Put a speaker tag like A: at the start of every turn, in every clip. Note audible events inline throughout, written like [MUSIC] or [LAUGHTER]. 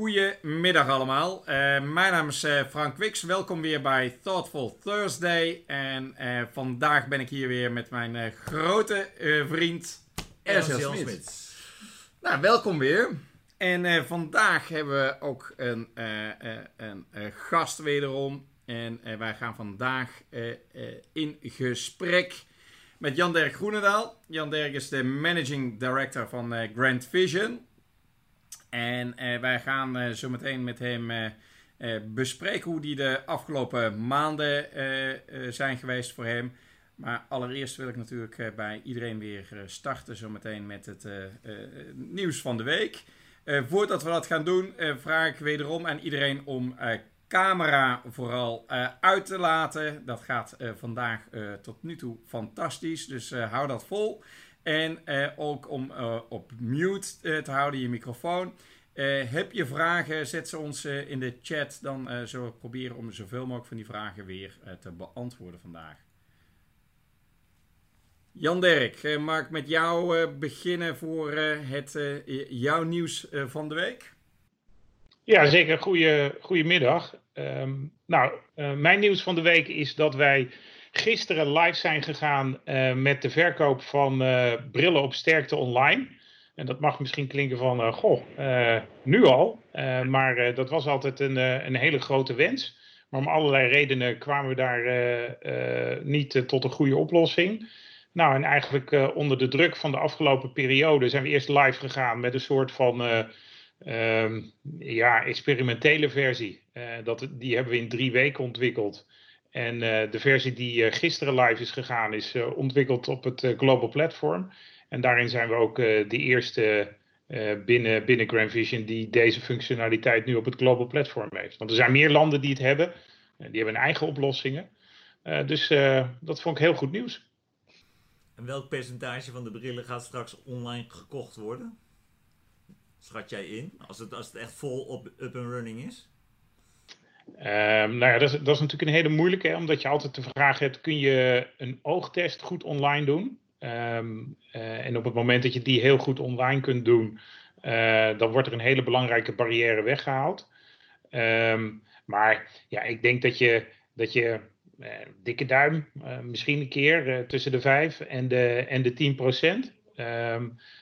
A: goedemiddag allemaal. Uh, mijn naam is uh, Frank Wiks. Welkom weer bij Thoughtful Thursday. En uh, vandaag ben ik hier weer met mijn grote vriend Ersel Smit. Nou, welkom weer. En vandaag hebben we ook een, een gast wederom. En wij gaan vandaag in gesprek met Jan Dirk Groenendaal. Jan Dirk is de managing director van Grand Vision. En uh, wij gaan uh, zo meteen met hem uh, bespreken hoe die de afgelopen maanden zijn geweest voor hem. Maar allereerst wil ik natuurlijk bij iedereen weer starten zo meteen met het nieuws van de week. voordat we dat gaan doen, vraag ik wederom aan iedereen om camera vooral uit te laten. Dat gaat vandaag tot nu toe fantastisch, dus hou dat vol. En uh, ook om uh, op mute uh, te houden, je microfoon. heb je vragen, zet ze ons in de chat. Dan zullen we proberen om zoveel mogelijk van die vragen weer te beantwoorden vandaag. Jan Dirk, mag ik met jou beginnen voor het, jouw nieuws van de week?
B: Ja, zeker. Goedemiddag. Um, nou, mijn nieuws van de week is dat wij gisteren live zijn gegaan uh, met de verkoop van uh, brillen op sterkte online. En dat mag misschien klinken van, uh, goh, nu al. maar dat was altijd een, een hele grote wens. Maar om allerlei redenen kwamen we daar niet tot een goede oplossing. Nou, en eigenlijk onder de druk van de afgelopen periode zijn we eerst live gegaan met een soort van ehm, ja, experimentele versie. dat, die hebben we in drie weken ontwikkeld. En uh, de versie die uh, gisteren live is gegaan is uh, ontwikkeld op het Global Platform. En daarin zijn we ook de eerste binnen, binnen Grand Vision die deze functionaliteit nu op het Global Platform heeft. Want er zijn meer landen die het hebben. die hebben eigen oplossingen. dus dat vond ik heel goed nieuws.
C: En welk percentage van de brillen gaat straks online gekocht worden? Schat jij in? Als het, als het echt vol op up and running is?
B: Um, nou ja, dat is, dat is natuurlijk een hele moeilijke, omdat je altijd de vraag hebt: kun je een oogtest goed online doen? Um, uh, en op het moment dat je die heel goed online kunt doen, uh, dan wordt er een hele belangrijke barrière weggehaald. Um, maar ja, ik denk dat je, dat je uh, dikke duim, misschien een keer tussen de 5 en de, en de 10 procent.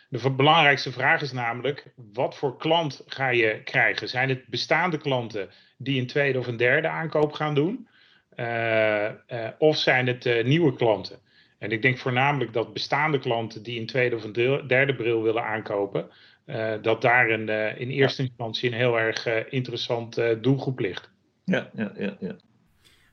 B: de belangrijkste vraag is namelijk: wat voor klant ga je krijgen? Zijn het bestaande klanten? Die een tweede of een derde aankoop gaan doen? Uh, uh, of zijn het uh, nieuwe klanten? En ik denk voornamelijk dat bestaande klanten die een tweede of een derde bril willen aankopen, dat daar een, in eerste instantie een heel erg interessant doelgroep ligt.
C: Ja, ja, ja, ja.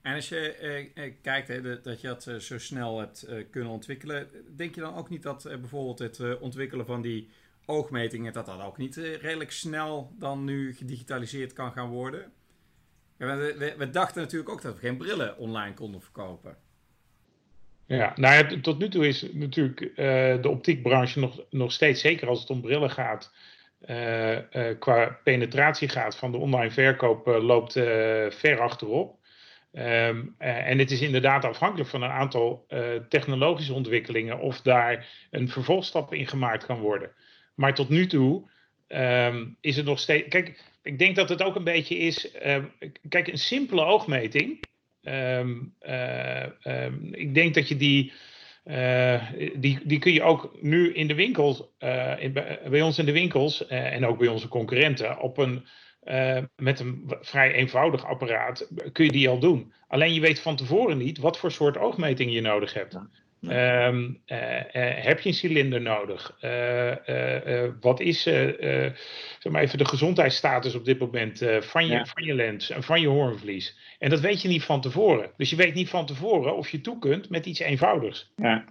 A: En als je kijkt hè, dat je dat zo snel hebt kunnen ontwikkelen, denk je dan ook niet dat bijvoorbeeld het ontwikkelen van die oogmetingen, dat dat ook niet redelijk snel dan nu gedigitaliseerd kan gaan worden? We, dachten natuurlijk ook dat we geen brillen online konden verkopen.
B: Ja, nou ja, tot nu toe is natuurlijk uh, de optiekbranche nog, nog steeds, zeker als het om brillen gaat, uh, uh, qua penetratie gaat van de online verkoop, loopt ver achterop. Um, en het is inderdaad afhankelijk van een aantal technologische ontwikkelingen of daar een vervolgstap in gemaakt kan worden. Maar tot nu toe um, is het nog steeds. Kijk, ik denk dat het ook een beetje is. Uh, kijk, een simpele oogmeting. Um, uh, um, ik denk dat je die. Uh, die, die kun je ook nu in de winkels, in, bij ons in de winkels en ook bij onze concurrenten, op een, met een vrij eenvoudig apparaat kun je die al doen. Alleen je weet van tevoren niet wat voor soort oogmeting je nodig hebt. Um, uh, uh, heb je een cilinder nodig? Uh, wat is zeg maar even de gezondheidsstatus op dit moment van, je, ja. van je lens en van je hoornvlies? En dat weet je niet van tevoren. Dus je weet niet van tevoren of je toe kunt met iets eenvoudigs. Ja.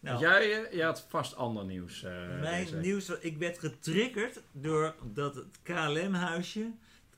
A: Nou, jij, jij had vast ander nieuws.
C: mijn deze. nieuws, ik werd getriggerd door dat het KLM-huisje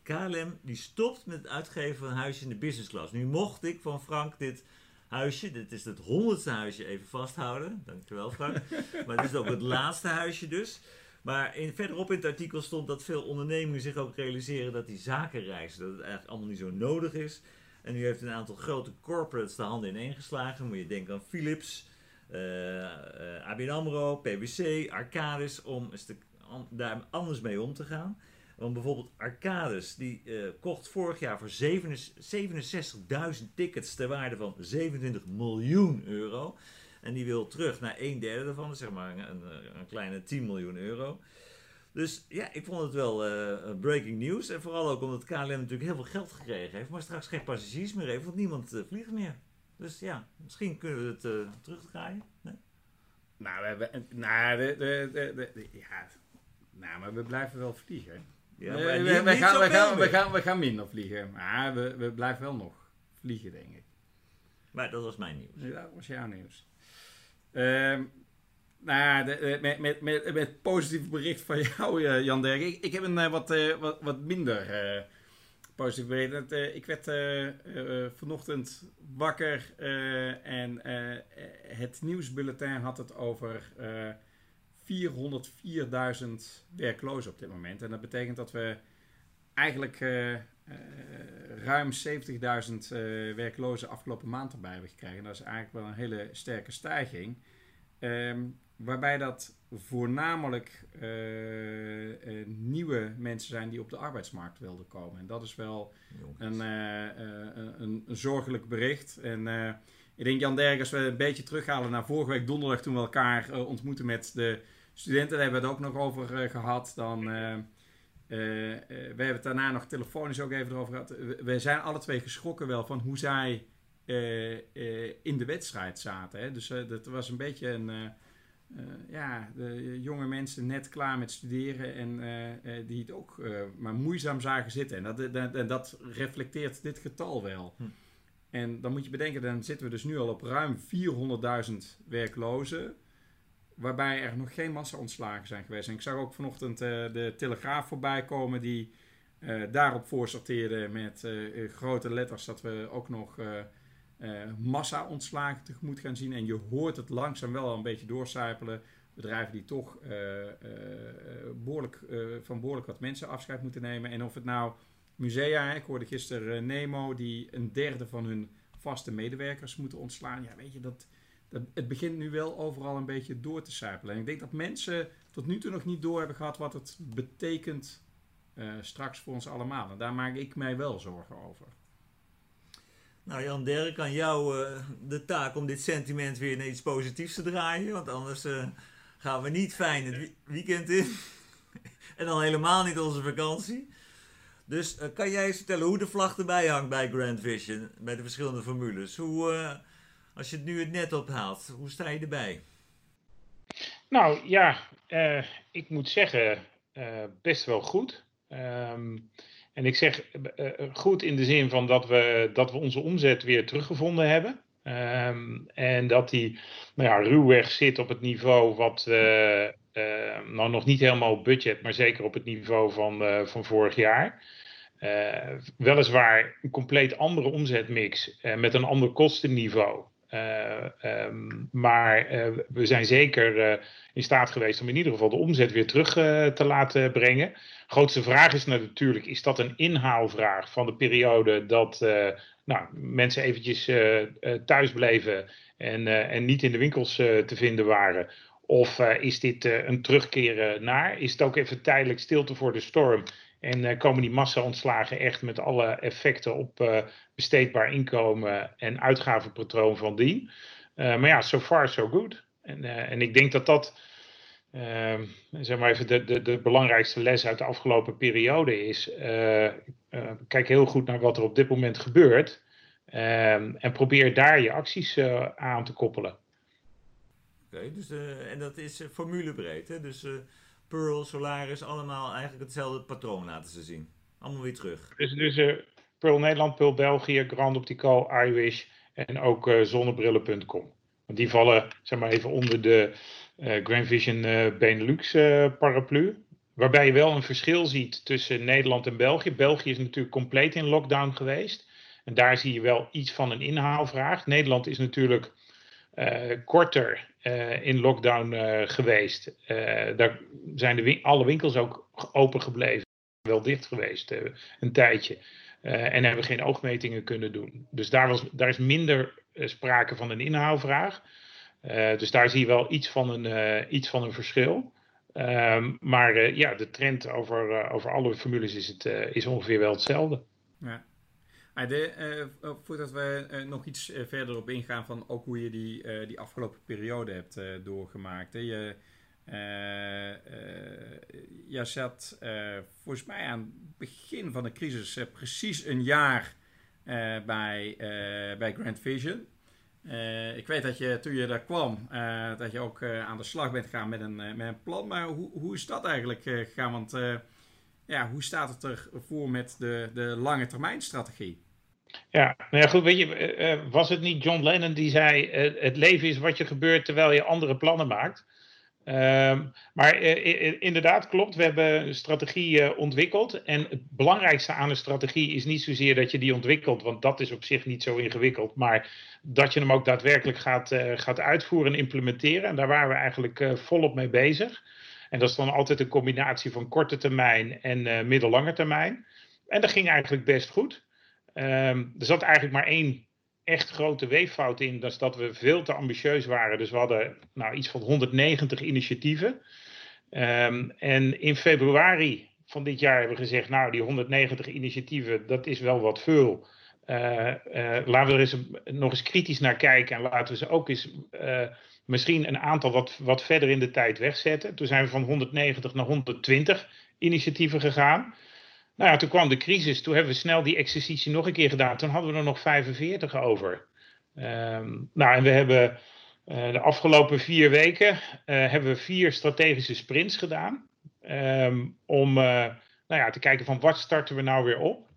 C: KLM die stopt met het uitgeven van huisjes in de business class. Nu mocht ik van Frank dit huisje, dit is het honderdste huisje, even vasthouden. Dankjewel Frank. [LAUGHS] maar dit is ook het laatste huisje dus. Maar in, verderop in het artikel stond dat veel ondernemingen zich ook realiseren dat die zakenreizen, dat het eigenlijk allemaal niet zo nodig is. En nu heeft een aantal grote corporates de handen ineengeslagen. Moet je denken aan Philips, uh, uh, ABN AMRO, PwC, Arcadis, om een stuk daar anders mee om te gaan. Want bijvoorbeeld Arcades, die uh, kocht vorig jaar voor 67.000 tickets ter waarde van 27 miljoen euro. En die wil terug naar een derde dus zeg maar een, een, kleine 10 miljoen euro. Dus ja, ik vond het wel uh, breaking news. En vooral ook omdat KLM natuurlijk heel veel geld gekregen heeft, maar straks geen passagiers meer heeft, want niemand uh, vliegt meer. Dus ja, misschien kunnen we het terugdraaien. Nee?
A: Nou, we hebben, nou, de, de, de, ja, nou, maar we blijven wel vliegen. Ja, we, we, we, gaan, we, gaan, we, gaan, we gaan minder vliegen. Maar we, we blijven wel nog vliegen, denk ik.
C: Maar dat was mijn nieuws.
A: Ja, dat was jouw nieuws. Um, nou, de, met, met, met, met positief bericht van [LAUGHS] jou, eh, Jan Derk. Ik, ik heb een uh, wat, wat, wat minder uh, positief bericht. ik werd vanochtend wakker en het nieuwsbulletin had het over 404.000 werklozen op dit moment. En dat betekent dat we eigenlijk ruim 70.000 werklozen afgelopen maand erbij hebben gekregen. Dat is eigenlijk wel een hele sterke stijging. Um, waarbij dat voornamelijk uh, uh, nieuwe mensen zijn die op de arbeidsmarkt wilden komen. En dat is wel een, uh, een, een, zorgelijk bericht. En ik denk, Jan Derg, als we een beetje terughalen naar vorige week donderdag toen we elkaar ontmoeten met de studenten, daar hebben we het ook nog over gehad. Dan, we hebben het daarna nog telefonisch ook even erover gehad. We zijn alle twee geschrokken wel van hoe zij in de wedstrijd zaten. Hè? Dus dat was een beetje een uh, ja, de jonge mensen net klaar met studeren en uh, die het ook maar moeizaam zagen zitten. En dat, dat, dat reflecteert dit getal wel. Hm. En dan moet je bedenken, dan zitten we dus nu al op ruim 400.000 werklozen. Waarbij er nog geen massa-ontslagen zijn geweest. En ik zag ook vanochtend de Telegraaf voorbij komen die daarop voorsorteerde met grote letters dat we ook nog uh, massa-ontslagen tegemoet gaan zien. En je hoort het langzaam wel een beetje doorcijpelen. Bedrijven die toch uh, uh, behoorlijk, van behoorlijk wat mensen afscheid moeten nemen. En of het nou musea, ik hoorde gisteren Nemo, die een derde van hun vaste medewerkers moeten ontslaan. Ja, weet je, dat, het begint nu wel overal een beetje door te sijpelen. En ik denk dat mensen tot nu toe nog niet door hebben gehad wat het betekent straks voor ons allemaal. Daar maak ik mij wel zorgen over.
C: Nou Jan Derk, aan jou uh, de taak om dit sentiment weer naar iets positiefs te draaien. Want anders uh, gaan we niet fijn het weekend in. [LAUGHS] en dan helemaal niet onze vakantie. Dus kan jij eens vertellen hoe de vlag erbij hangt bij Grand Vision? Bij de verschillende formules. Hoe, als je het nu het net ophaalt, hoe sta je erbij?
B: Nou ja, ik moet zeggen, best wel goed. Um, en ik zeg uh, goed in de zin van dat we, dat we onze omzet weer teruggevonden hebben. Um, en dat die nou ja, ruwweg zit op het niveau wat uh, nou nog niet helemaal budget, maar zeker op het niveau van, van vorig jaar. weliswaar een compleet andere omzetmix met een ander kostenniveau. Um, maar we zijn zeker in staat geweest om in ieder geval de omzet weer terug te laten brengen grootste vraag is natuurlijk, is dat een inhaalvraag van de periode dat nou, mensen eventjes thuis bleven en, en niet in de winkels te vinden waren? Of is dit een terugkeren naar? Is het ook even tijdelijk stilte voor de storm? En komen die massa-ontslagen echt met alle effecten op besteedbaar inkomen en uitgavenpatroon van dien? maar ja, so far so good. En, en ik denk dat dat uh, zeg maar even de, de, de belangrijkste les uit de afgelopen periode is: kijk heel goed naar wat er op dit moment gebeurt ehm, en probeer daar je acties eh, aan te koppelen.
C: Oké, dus, en dat is formulebreed, hè? Dus Pearl, Solaris, allemaal eigenlijk hetzelfde patroon laten ze zien. Allemaal weer terug.
B: Dus, dus Pearl Nederland, Pearl België, Grand Optical, iWish en ook zonnebrillen.com. Want die vallen zeg maar even onder de uh, Grand Vision Benelux paraplu. Waarbij je wel een verschil ziet tussen Nederland en België. België is natuurlijk compleet in lockdown geweest. En daar zie je wel iets van een inhaalvraag. Nederland is natuurlijk korter in lockdown geweest. daar zijn de alle winkels ook open gebleven. Wel dicht geweest een tijdje. en hebben geen oogmetingen kunnen doen. Dus daar, was, daar is minder sprake van een inhaalvraag. Dus daar zie je wel iets van een, iets van een verschil. Ehm, maar ja, de trend over, over alle formules is, het, is ongeveer wel hetzelfde.
A: Ja. De, voordat we nog iets verder op ingaan van ook hoe je die, die afgelopen periode hebt doorgemaakt. Hè? Je, je zat volgens mij aan het begin van de crisis precies een jaar bij, bij Grand Vision. Ik weet dat je toen je daar kwam, dat je ook aan de slag bent gegaan met een, met een plan. Maar hoe, hoe is dat eigenlijk gegaan? Want ja, hoe staat het ervoor met de, de lange termijn strategie?
B: Ja, nou ja, goed, weet je, was het niet John Lennon die zei: het leven is wat je gebeurt terwijl je andere plannen maakt? Ehm, maar inderdaad, klopt. We hebben een strategie ontwikkeld. En het belangrijkste aan een strategie is niet zozeer dat je die ontwikkelt, want dat is op zich niet zo ingewikkeld. Maar dat je hem ook daadwerkelijk gaat, gaat uitvoeren en implementeren. En daar waren we eigenlijk volop mee bezig. En dat is dan altijd een combinatie van korte termijn en middellange termijn. En dat ging eigenlijk best goed. Um, er zat eigenlijk maar één echt grote weeffout in. Dat is dat we veel te ambitieus waren. Dus we hadden nou, iets van 190 initiatieven. Um, en in februari van dit jaar hebben we gezegd, nou die 190 initiatieven, dat is wel wat veel. Uh, uh, laten we er eens nog eens kritisch naar kijken en laten we ze ook eens uh, misschien een aantal wat, wat verder in de tijd wegzetten. Toen zijn we van 190 naar 120 initiatieven gegaan. Nou ja, toen kwam de crisis, toen hebben we snel die exercitie nog een keer gedaan. Toen hadden we er nog 45 over. Um, nou, en we hebben de afgelopen vier weken hebben we vier strategische sprints gedaan. Um, om nou ja, te kijken van wat starten we nou weer op.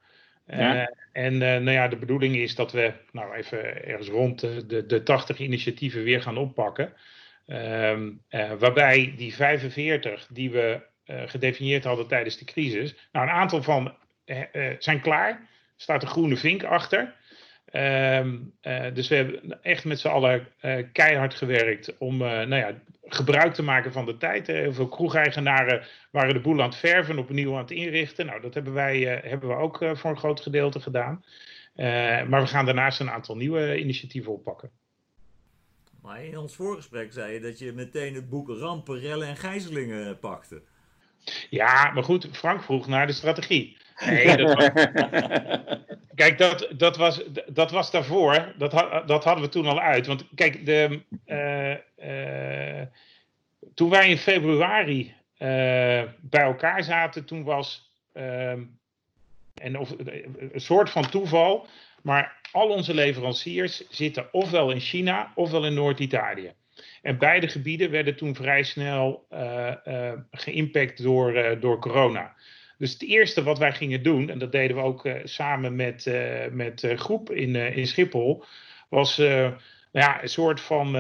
B: Ja. En nou ja, de bedoeling is dat we nou even ergens rond de, de 80 initiatieven weer gaan oppakken. Um, uh, waarbij die 45 die we gedefinieerd hadden tijdens de crisis, nou een aantal van zijn klaar. Staat een groene vink achter. Um, dus we hebben echt met z'n allen keihard gewerkt om nou ja, gebruik te maken van de tijd. Heel veel kroegeigenaren waren de boel aan het verven, opnieuw aan het inrichten. Nou, dat hebben wij hebben we ook voor een groot gedeelte gedaan. Maar we gaan daarnaast een aantal nieuwe initiatieven oppakken.
C: Maar in ons voorgesprek zei je dat je meteen het boek Rampen, Rellen en Gijzelingen pakte.
B: Ja, maar goed, Frank vroeg naar de strategie. Nee, dat was... [LAUGHS] Kijk, dat, dat, was, dat was daarvoor. Dat, dat hadden we toen al uit. Want kijk, de, uh, uh, toen wij in februari uh, bij elkaar zaten, toen was ehm, en of, een soort van toeval, maar al onze leveranciers zitten ofwel in China ofwel in Noord-Italië. En beide gebieden werden toen vrij snel geïmpact door, door corona. Dus het eerste wat wij gingen doen, en dat deden we ook uh, samen met, uh, met uh, groep in, in Schiphol, was ja, een soort van,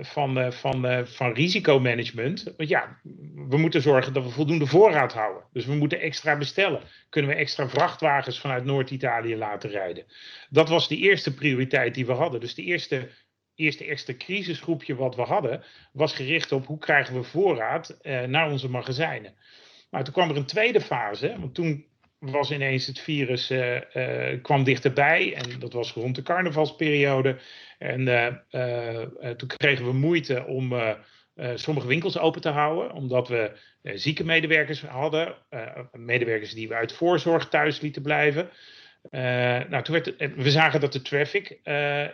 B: van, van, van risicomanagement. Want ja, we moeten zorgen dat we voldoende voorraad houden. Dus we moeten extra bestellen. Kunnen we extra vrachtwagens vanuit Noord-Italië laten rijden? Dat was de eerste prioriteit die we hadden. Dus de eerste eerste, eerste crisisgroepje wat we hadden, was gericht op hoe krijgen we voorraad naar onze magazijnen. Maar toen kwam er een tweede fase, want toen was ineens het virus uh, uh, kwam dichterbij en dat was rond de carnavalsperiode. En uh, toen kregen we moeite om sommige winkels open te houden, omdat we zieke medewerkers hadden, medewerkers die we uit voorzorg thuis lieten blijven. Nou, toen werd we zagen dat de traffic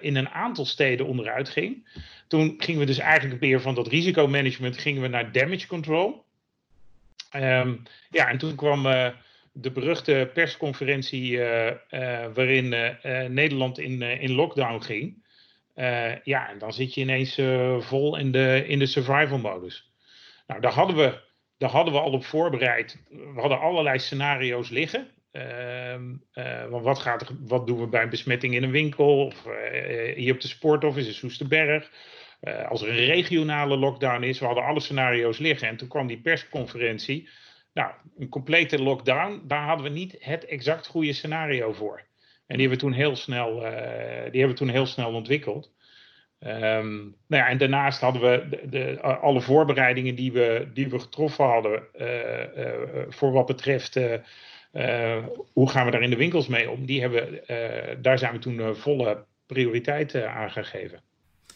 B: in een aantal steden onderuit ging. Toen gingen we dus eigenlijk weer van dat risicomanagement gingen we naar damage control. Um, ja, en toen kwam uh, de beruchte persconferentie waarin Nederland in, in lockdown ging. ja, en dan zit je ineens vol in de, in de survival modus. Nou, daar hadden, we, daar hadden we al op voorbereid. We hadden allerlei scenario's liggen. Ehm, want wat, gaat wat doen we bij een besmetting in een winkel? Of hier op de sportoffice in Soesterberg? Uh, als er een regionale lockdown is, we hadden alle scenario's liggen. En toen kwam die persconferentie. Nou, een complete lockdown, daar hadden we niet het exact goede scenario voor. En die hebben we toen heel snel, die hebben we toen heel snel ontwikkeld. Um, nou ja, en daarnaast hadden we de, de, alle voorbereidingen die we, die we getroffen hadden voor wat betreft hoe gaan we daar in de winkels mee om, die hebben, daar zijn we toen volle prioriteit aan gegeven.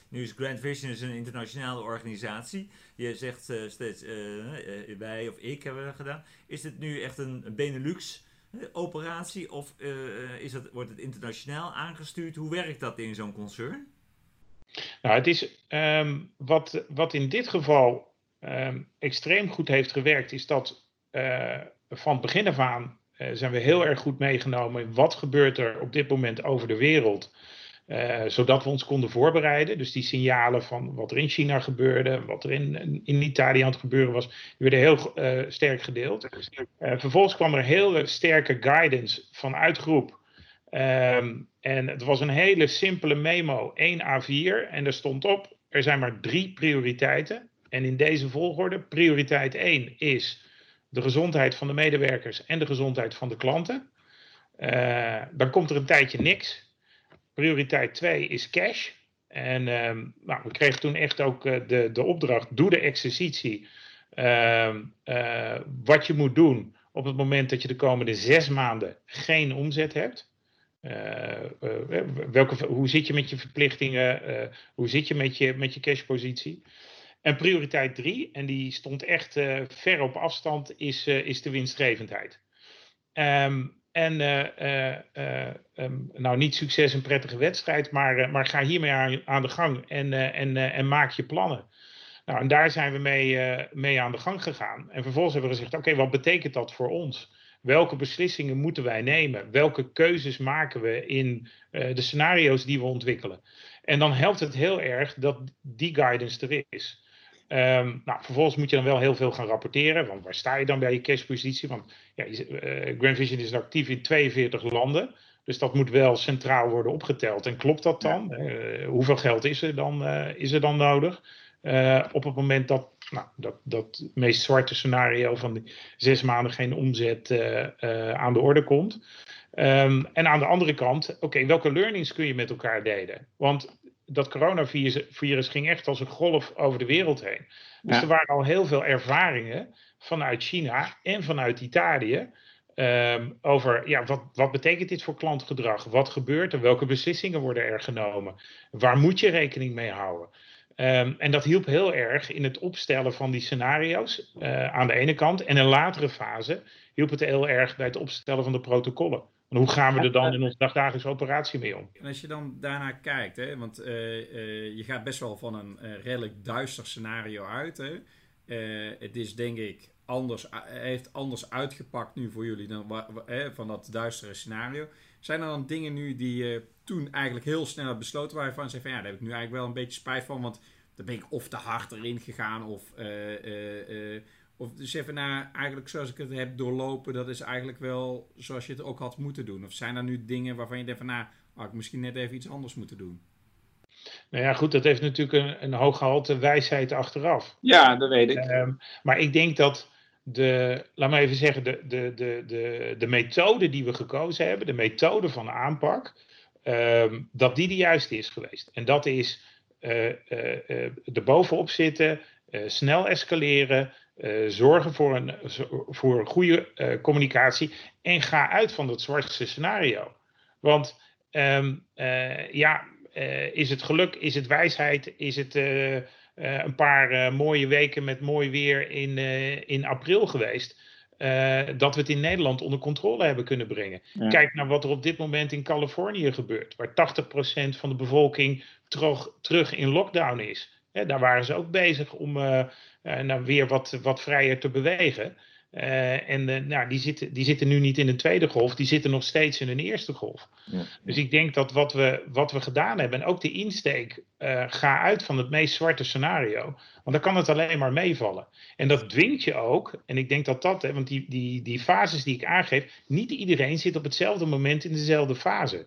C: Nu is Grand Vision is een internationale organisatie. Je zegt uh, steeds uh, uh, wij of ik hebben dat gedaan. Is het nu echt een Benelux operatie of is het, wordt het internationaal aangestuurd? Hoe werkt dat in zo'n concern?
B: Nou, het is um, wat, wat in dit geval um, extreem goed heeft gewerkt, is dat van begin af aan zijn we heel erg goed meegenomen. Wat gebeurt er op dit moment over de wereld? Uh, zodat we ons konden voorbereiden. Dus die signalen van wat er in China gebeurde, wat er in, in Italië aan het gebeuren was, die werden heel uh, sterk gedeeld. Vervolgens kwam er hele sterke guidance vanuit groep. Um, en het was een hele simpele memo, 1 A4. En er stond op, er zijn maar drie prioriteiten. En in deze volgorde, prioriteit 1 is de gezondheid van de medewerkers en de gezondheid van de klanten. dan komt er een tijdje niks. Prioriteit 2 is cash. En um, nou, we kregen toen echt ook uh, de, de opdracht: doe de exercitie. Uh, uh, wat je moet doen op het moment dat je de komende zes maanden geen omzet hebt. Welke, hoe zit je met je verplichtingen? hoe zit je met je, met je cashpositie? En prioriteit 3, en die stond echt ver op afstand, is, is de winstgevendheid. Um, en uh, um, nou, niet succes een prettige wedstrijd, maar, maar ga hiermee aan, aan de gang en, en, en maak je plannen. Nou, en daar zijn we mee, mee aan de gang gegaan. En vervolgens hebben we gezegd: oké, wat betekent dat voor ons? Welke beslissingen moeten wij nemen? Welke keuzes maken we in de scenario's die we ontwikkelen? En dan helpt het heel erg dat die guidance er is. Um, nou, vervolgens moet je dan wel heel veel gaan rapporteren. Want waar sta je dan bij je cashpositie? Want ja, uh, Grand Vision is actief in 42 landen. Dus dat moet wel centraal worden opgeteld. En klopt dat dan? Ja. Uh, hoeveel geld is er dan, uh, is er dan nodig? op het moment dat, nou, dat dat meest zwarte scenario van die zes maanden geen omzet aan de orde komt. Um, en aan de andere kant, oké, okay, welke learnings kun je met elkaar delen? Want dat coronavirus ging echt als een golf over de wereld heen. Dus er waren al heel veel ervaringen vanuit China en vanuit Italië. Um, over ja, wat, wat betekent dit voor klantgedrag? Wat gebeurt er? Welke beslissingen worden er genomen? Waar moet je rekening mee houden? Um, en dat hielp heel erg in het opstellen van die scenario's uh, aan de ene kant. En in een latere fase hielp het heel erg bij het opstellen van de protocollen hoe gaan we er dan in onze dagdagelijkse operatie mee om?
A: En als je dan daarna kijkt, hè, want uh, uh, je gaat best wel van een uh, redelijk duister scenario uit. Hè. het is denk ik anders, heeft anders uitgepakt nu voor jullie dan van dat duistere scenario. Zijn er dan dingen nu die je toen eigenlijk heel snel besloten waren van, van ja, daar heb ik nu eigenlijk wel een beetje spijt van, want dan ben ik of te hard erin gegaan of of dus even naar, eigenlijk zoals ik het heb doorlopen, dat is eigenlijk wel zoals je het ook had moeten doen. Of zijn er nu dingen waarvan je denkt van, nou, had ik misschien net even iets anders moeten doen?
B: Nou ja, goed, dat heeft natuurlijk een, een hoog gehalte wijsheid achteraf.
D: Ja, dat weet ik.
B: Um, maar ik denk dat de, laat me even zeggen, de, de, de, de, de methode die we gekozen hebben, de methode van aanpak, um, dat die de juiste is geweest. En dat is uh, uh, uh, er bovenop zitten, snel escaleren, uh, zorgen voor een, voor een goede uh, communicatie en ga uit van dat zwartste scenario. Want um, uh, ja, is het geluk, is het wijsheid, is het een paar mooie weken met mooi weer in, in april geweest? dat we het in Nederland onder controle hebben kunnen brengen. Ja. Kijk naar wat er op dit moment in Californië gebeurt, waar 80% van de bevolking terug, terug in lockdown is. Daar waren ze ook bezig om uh, nou, weer wat, wat vrijer te bewegen. Uh, en uh, nou, die, zitten, die zitten nu niet in een tweede golf, die zitten nog steeds in een eerste golf. Ja. Dus ik denk dat wat we, wat we gedaan hebben, en ook de insteek, uh, ga uit van het meest zwarte scenario. Want dan kan het alleen maar meevallen. En dat dwingt je ook, en ik denk dat dat, hè, want die, die, die fases die ik aangeef, niet iedereen zit op hetzelfde moment in dezelfde fase.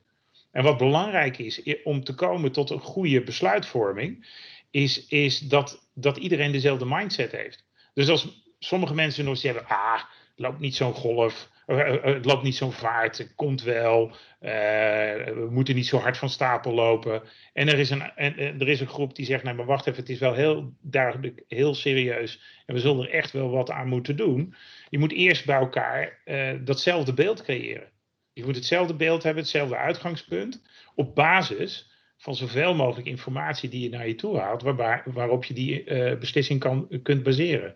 B: En wat belangrijk is om te komen tot een goede besluitvorming, is, is dat, dat iedereen dezelfde mindset heeft. Dus als sommige mensen nog zeggen, ah, loopt niet zo'n golf, uh, uh, het loopt niet zo'n vaart, het komt wel, we moeten niet zo hard van stapel lopen. En er is een, en, er is een groep die zegt, nou maar wacht even, het is wel heel duidelijk, heel serieus en we zullen er echt wel wat aan moeten doen. Je moet eerst bij elkaar datzelfde beeld creëren. Je moet hetzelfde beeld hebben, hetzelfde uitgangspunt, op basis van zoveel mogelijk informatie die je naar je toe haalt, waarop je die beslissing kan, kunt baseren.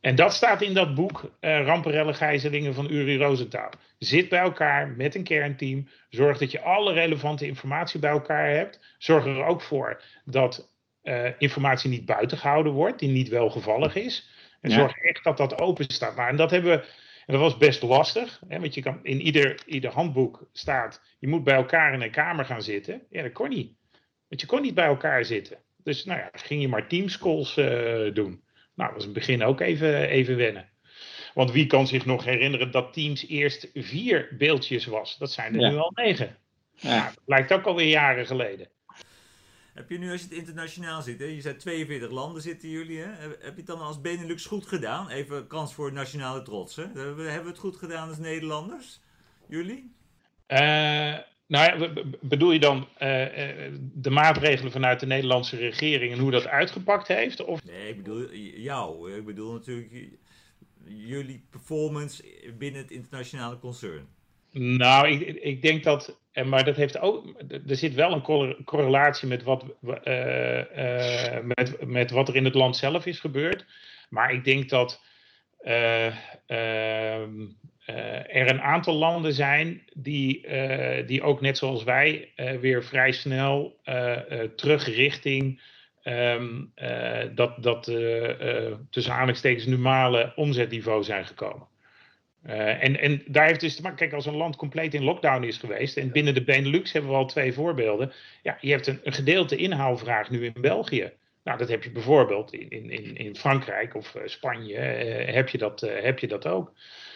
B: En dat staat in dat boek uh, Ramperelle Gijzelingen van Uri Rosenthal. Zit bij elkaar met een kernteam. Zorg dat je alle relevante informatie bij elkaar hebt. Zorg er ook voor dat uh, informatie niet buiten gehouden wordt, die niet welgevallig is. En zorg echt dat dat open staat. Nou, en dat hebben we. En dat was best lastig, hè, want je kan, in ieder, ieder handboek staat, je moet bij elkaar in een kamer gaan zitten. Ja, dat kon niet. Want je kon niet bij elkaar zitten. Dus nou ja, ging je maar teamscalls uh, doen. Nou, dat was in het begin ook even, even wennen. Want wie kan zich nog herinneren dat Teams eerst vier beeldjes was? Dat zijn er nu al negen. Ja. Nou, dat lijkt ook alweer jaren geleden.
C: Heb je nu, als je het internationaal ziet, hè, je zei 42 landen zitten jullie, hè? heb je het dan als Benelux goed gedaan? Even kans voor nationale trots. Hè? Hebben we het goed gedaan als Nederlanders? Jullie?
B: Uh, nou bedoel je dan uh, de maatregelen vanuit de Nederlandse regering en hoe dat uitgepakt heeft? Of?
C: Nee, ik bedoel jou. Ik bedoel natuurlijk jullie performance binnen het internationale concern.
B: Nou, ik, ik denk dat, maar dat heeft ook, er zit wel een correlatie met wat, uh, uh, met, met wat er in het land zelf is gebeurd. Maar ik denk dat uh, uh, er een aantal landen zijn die, die ook net zoals wij weer vrij snel terug richting um, dat, dat tussen aanhalingstekens normale omzetniveau zijn gekomen. En, en daar heeft dus te maken, kijk, als een land compleet in lockdown is geweest, en binnen de Benelux hebben we al twee voorbeelden. Ja, je hebt een, een gedeelte inhaalvraag nu in België. Nou, dat heb je bijvoorbeeld in, in, in Frankrijk of Spanje, heb, je dat, heb je dat ook.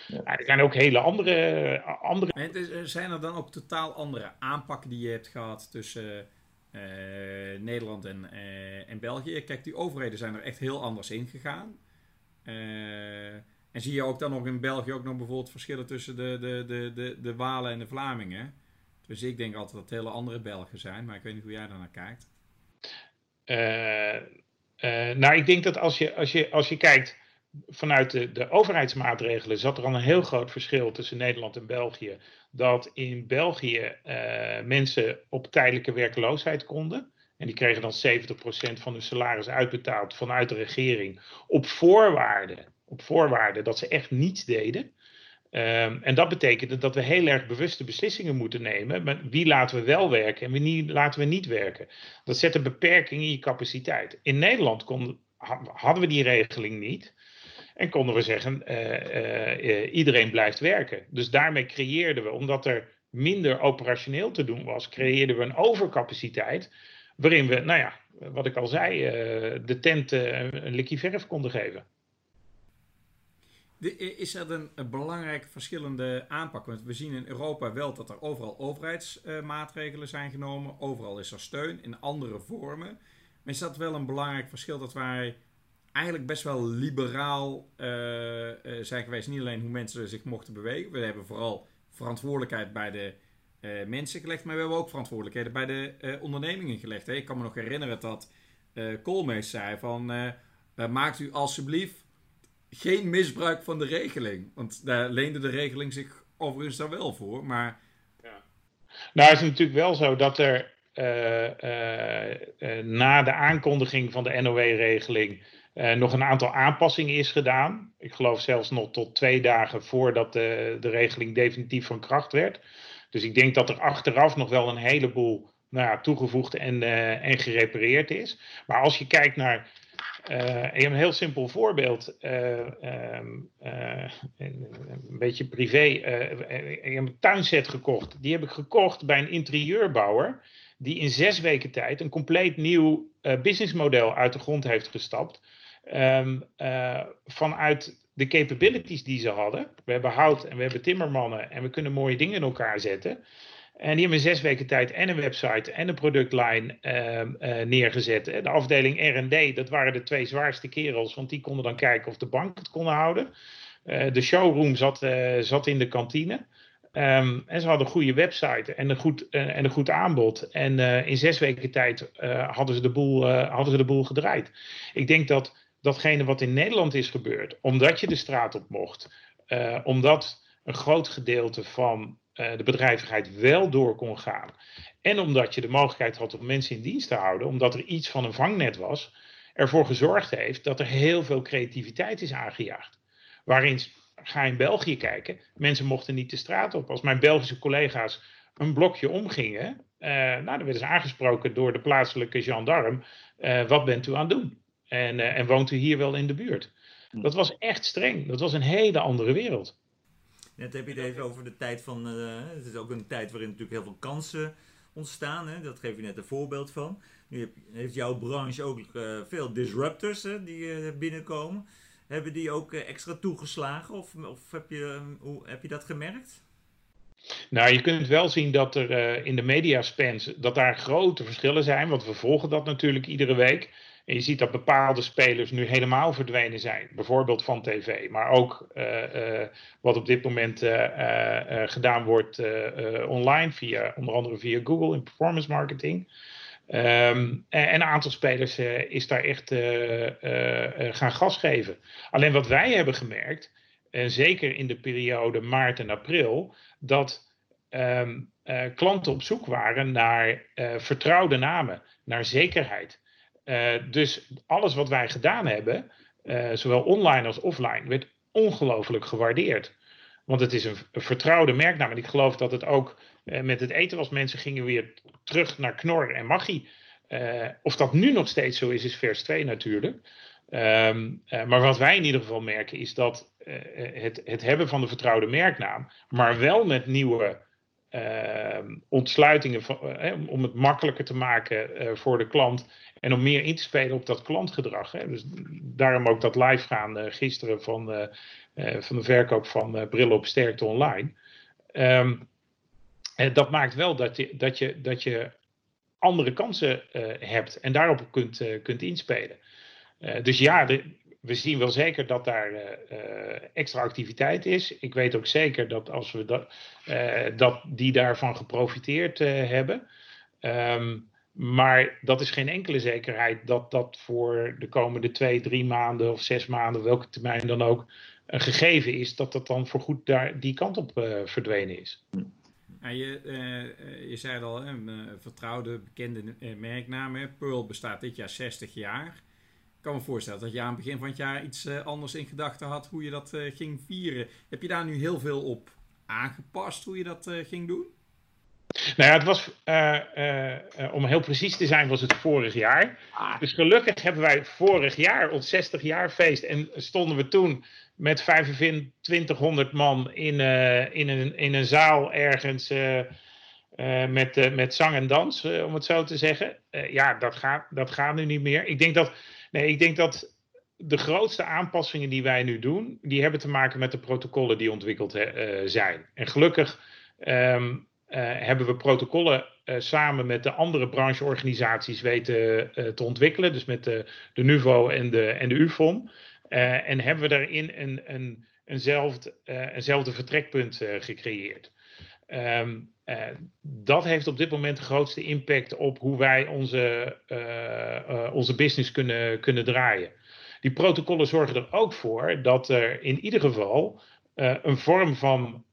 B: Ja. er zijn ook hele andere. andere...
A: En zijn er dan ook totaal andere aanpakken die je hebt gehad tussen uh, Nederland en, uh, en België? Kijk, die overheden zijn er echt heel anders in gegaan. Uh, en zie je ook dan nog in België ook nog bijvoorbeeld verschillen tussen de, de, de, de, de Walen en de Vlamingen? Dus ik denk altijd dat het hele andere Belgen zijn, maar ik weet niet hoe jij daar naar kijkt.
B: nou, ik denk dat als je, als je, als je kijkt vanuit de, de overheidsmaatregelen zat er al een heel groot verschil tussen Nederland en België. Dat in België uh, mensen op tijdelijke werkloosheid konden. En die kregen dan 70% van hun salaris uitbetaald vanuit de regering. Op voorwaarde, op voorwaarde dat ze echt niets deden. Um, en dat betekende dat we heel erg bewuste beslissingen moeten nemen. Maar wie laten we wel werken en wie laten we niet werken. Dat zet een beperking in je capaciteit. In Nederland hadden we die regeling niet. En konden we zeggen, uh, iedereen blijft werken. Dus daarmee creëerden we, omdat er minder operationeel te doen was, creëerden we een overcapaciteit. Waarin we, nou ja, wat ik al zei, de tent een likje verf konden geven.
A: Is er een, een belangrijke verschillende aanpak? Want we zien in Europa wel dat er overal overheidsmaatregelen zijn genomen. Overal is er steun in andere vormen. Maar is dat wel een belangrijk verschil dat wij eigenlijk best wel liberaal uh, zijn geweest. Niet alleen hoe mensen zich mochten bewegen. We hebben vooral verantwoordelijkheid bij de uh, mensen gelegd. Maar we hebben ook verantwoordelijkheden bij de ondernemingen gelegd. Hè. Ik kan me nog herinneren dat Koolmees zei van... maakt u alsjeblieft geen misbruik van de regeling. Want daar leende de regeling zich overigens daar wel voor. Maar...
B: Ja. Nou is het natuurlijk wel zo dat er... na de aankondiging van de NOW-regeling nog een aantal aanpassingen is gedaan. Ik geloof zelfs nog tot twee dagen voordat de, de regeling definitief van kracht werd. Dus ik denk dat er achteraf nog wel een heleboel nou toegevoegd en, en gerepareerd is. Maar als je kijkt naar. Uh, ik heb een heel simpel voorbeeld. Um, een beetje privé. ik heb een tuinset gekocht. Die heb ik gekocht bij een interieurbouwer. Die in zes weken tijd een compleet nieuw businessmodel uit de grond heeft gestapt uh, vanuit de capabilities die ze hadden. We hebben hout en we hebben timmermannen en we kunnen mooie dingen in elkaar zetten. En die hebben in zes weken tijd en een website en een productlijn uh, uh, neergezet. De afdeling R&D, dat waren de twee zwaarste kerels, want die konden dan kijken of de bank het konden houden. Uh, de showroom zat, zat in de kantine. Um, en ze hadden een goede website en een goed, en een goed aanbod. En in zes weken tijd hadden, ze de boel, hadden ze de boel gedraaid. Ik denk dat datgene wat in Nederland is gebeurd, omdat je de straat op mocht, omdat een groot gedeelte van de bedrijvigheid wel door kon gaan. En omdat je de mogelijkheid had om mensen in dienst te houden, omdat er iets van een vangnet was, ervoor gezorgd heeft dat er heel veel creativiteit is aangejaagd. Waarin, ga in België kijken, mensen mochten niet de straat op. Als mijn Belgische collega's een blokje omgingen, uh, nou, dan werden ze aangesproken door de plaatselijke gendarme. Uh, wat bent u aan het doen? En, uh, en woont u hier wel in de buurt? Hm. Dat was echt streng. Dat was een hele andere wereld.
C: Net heb je het even over de tijd van. het is ook een tijd waarin natuurlijk heel veel kansen ontstaan. Hè? Dat geef je net een voorbeeld van. Nu heeft jouw branche ook veel disruptors hè, die binnenkomen. Hebben die ook extra toegeslagen? Of, of heb, je, hoe, heb je dat gemerkt?
B: Nou, je kunt wel zien dat er uh, in de mediaspans dat daar grote verschillen zijn, want we volgen dat natuurlijk iedere week. En je ziet dat bepaalde spelers nu helemaal verdwenen zijn, bijvoorbeeld van tv, maar ook uh, uh, wat op dit moment gedaan wordt online, via, onder andere via Google in performance marketing. Um, en een aantal spelers is daar echt gaan gas geven. Alleen wat wij hebben gemerkt, en zeker in de periode maart en april, dat uh, klanten op zoek waren naar vertrouwde namen, naar zekerheid. Uh, dus alles wat wij gedaan hebben, zowel online als offline, werd ongelooflijk gewaardeerd. Want het is een, vertrouwde merknaam. En ik geloof dat het ook met het eten was. Mensen gingen weer terug naar Knor en Maggi. of dat nu nog steeds zo is, is vers 2 natuurlijk. Um, maar wat wij in ieder geval merken is dat het, het, hebben van de vertrouwde merknaam, maar wel met nieuwe ontsluitingen van, uh, om het makkelijker te maken voor de klant en om meer in te spelen op dat klantgedrag. Hè. Dus daarom ook dat live gaan gisteren van, van de verkoop van brillen op sterkte online. Um, dat maakt wel dat je, dat je, dat je andere kansen hebt en daarop kunt, kunt inspelen. dus ja, de, we zien wel zeker dat daar uh, extra activiteit is. Ik weet ook zeker dat als we dat, uh, dat die daarvan geprofiteerd hebben. Um, maar dat is geen enkele zekerheid dat dat voor de komende twee, drie maanden of zes maanden, welke termijn dan ook, een gegeven is dat dat dan voorgoed daar die kant op verdwenen is.
A: Je, je zei het al, een vertrouwde, bekende merknaam. Pearl bestaat dit jaar 60 jaar. Ik kan me voorstellen dat je aan het begin van het jaar iets uh, anders in gedachten had hoe je dat uh, ging vieren. Heb je daar nu heel veel op aangepast hoe je dat uh, ging doen?
B: Nou ja, het was, om heel precies te zijn, was het vorig jaar. Ah. Dus gelukkig hebben wij vorig jaar ons 60 jaar feest en stonden we toen met 2500 man in, in, een, in een zaal ergens met, met zang en dans, om het zo te zeggen. ja, dat gaat, dat gaat nu niet meer. Ik denk dat Nee, ik denk dat de grootste aanpassingen die wij nu doen, die hebben te maken met de protocollen die ontwikkeld uh, zijn. En gelukkig um, uh, hebben we protocollen samen met de andere brancheorganisaties weten te ontwikkelen. Dus met de, de NUVO en de, en de UFOM. en hebben we daarin een, een, eenzelfde, eenzelfde vertrekpunt gecreëerd. Um, dat heeft op dit moment de grootste impact op hoe wij onze, uh, uh, onze business kunnen, kunnen draaien. Die protocollen zorgen er ook voor dat er in ieder geval een vorm van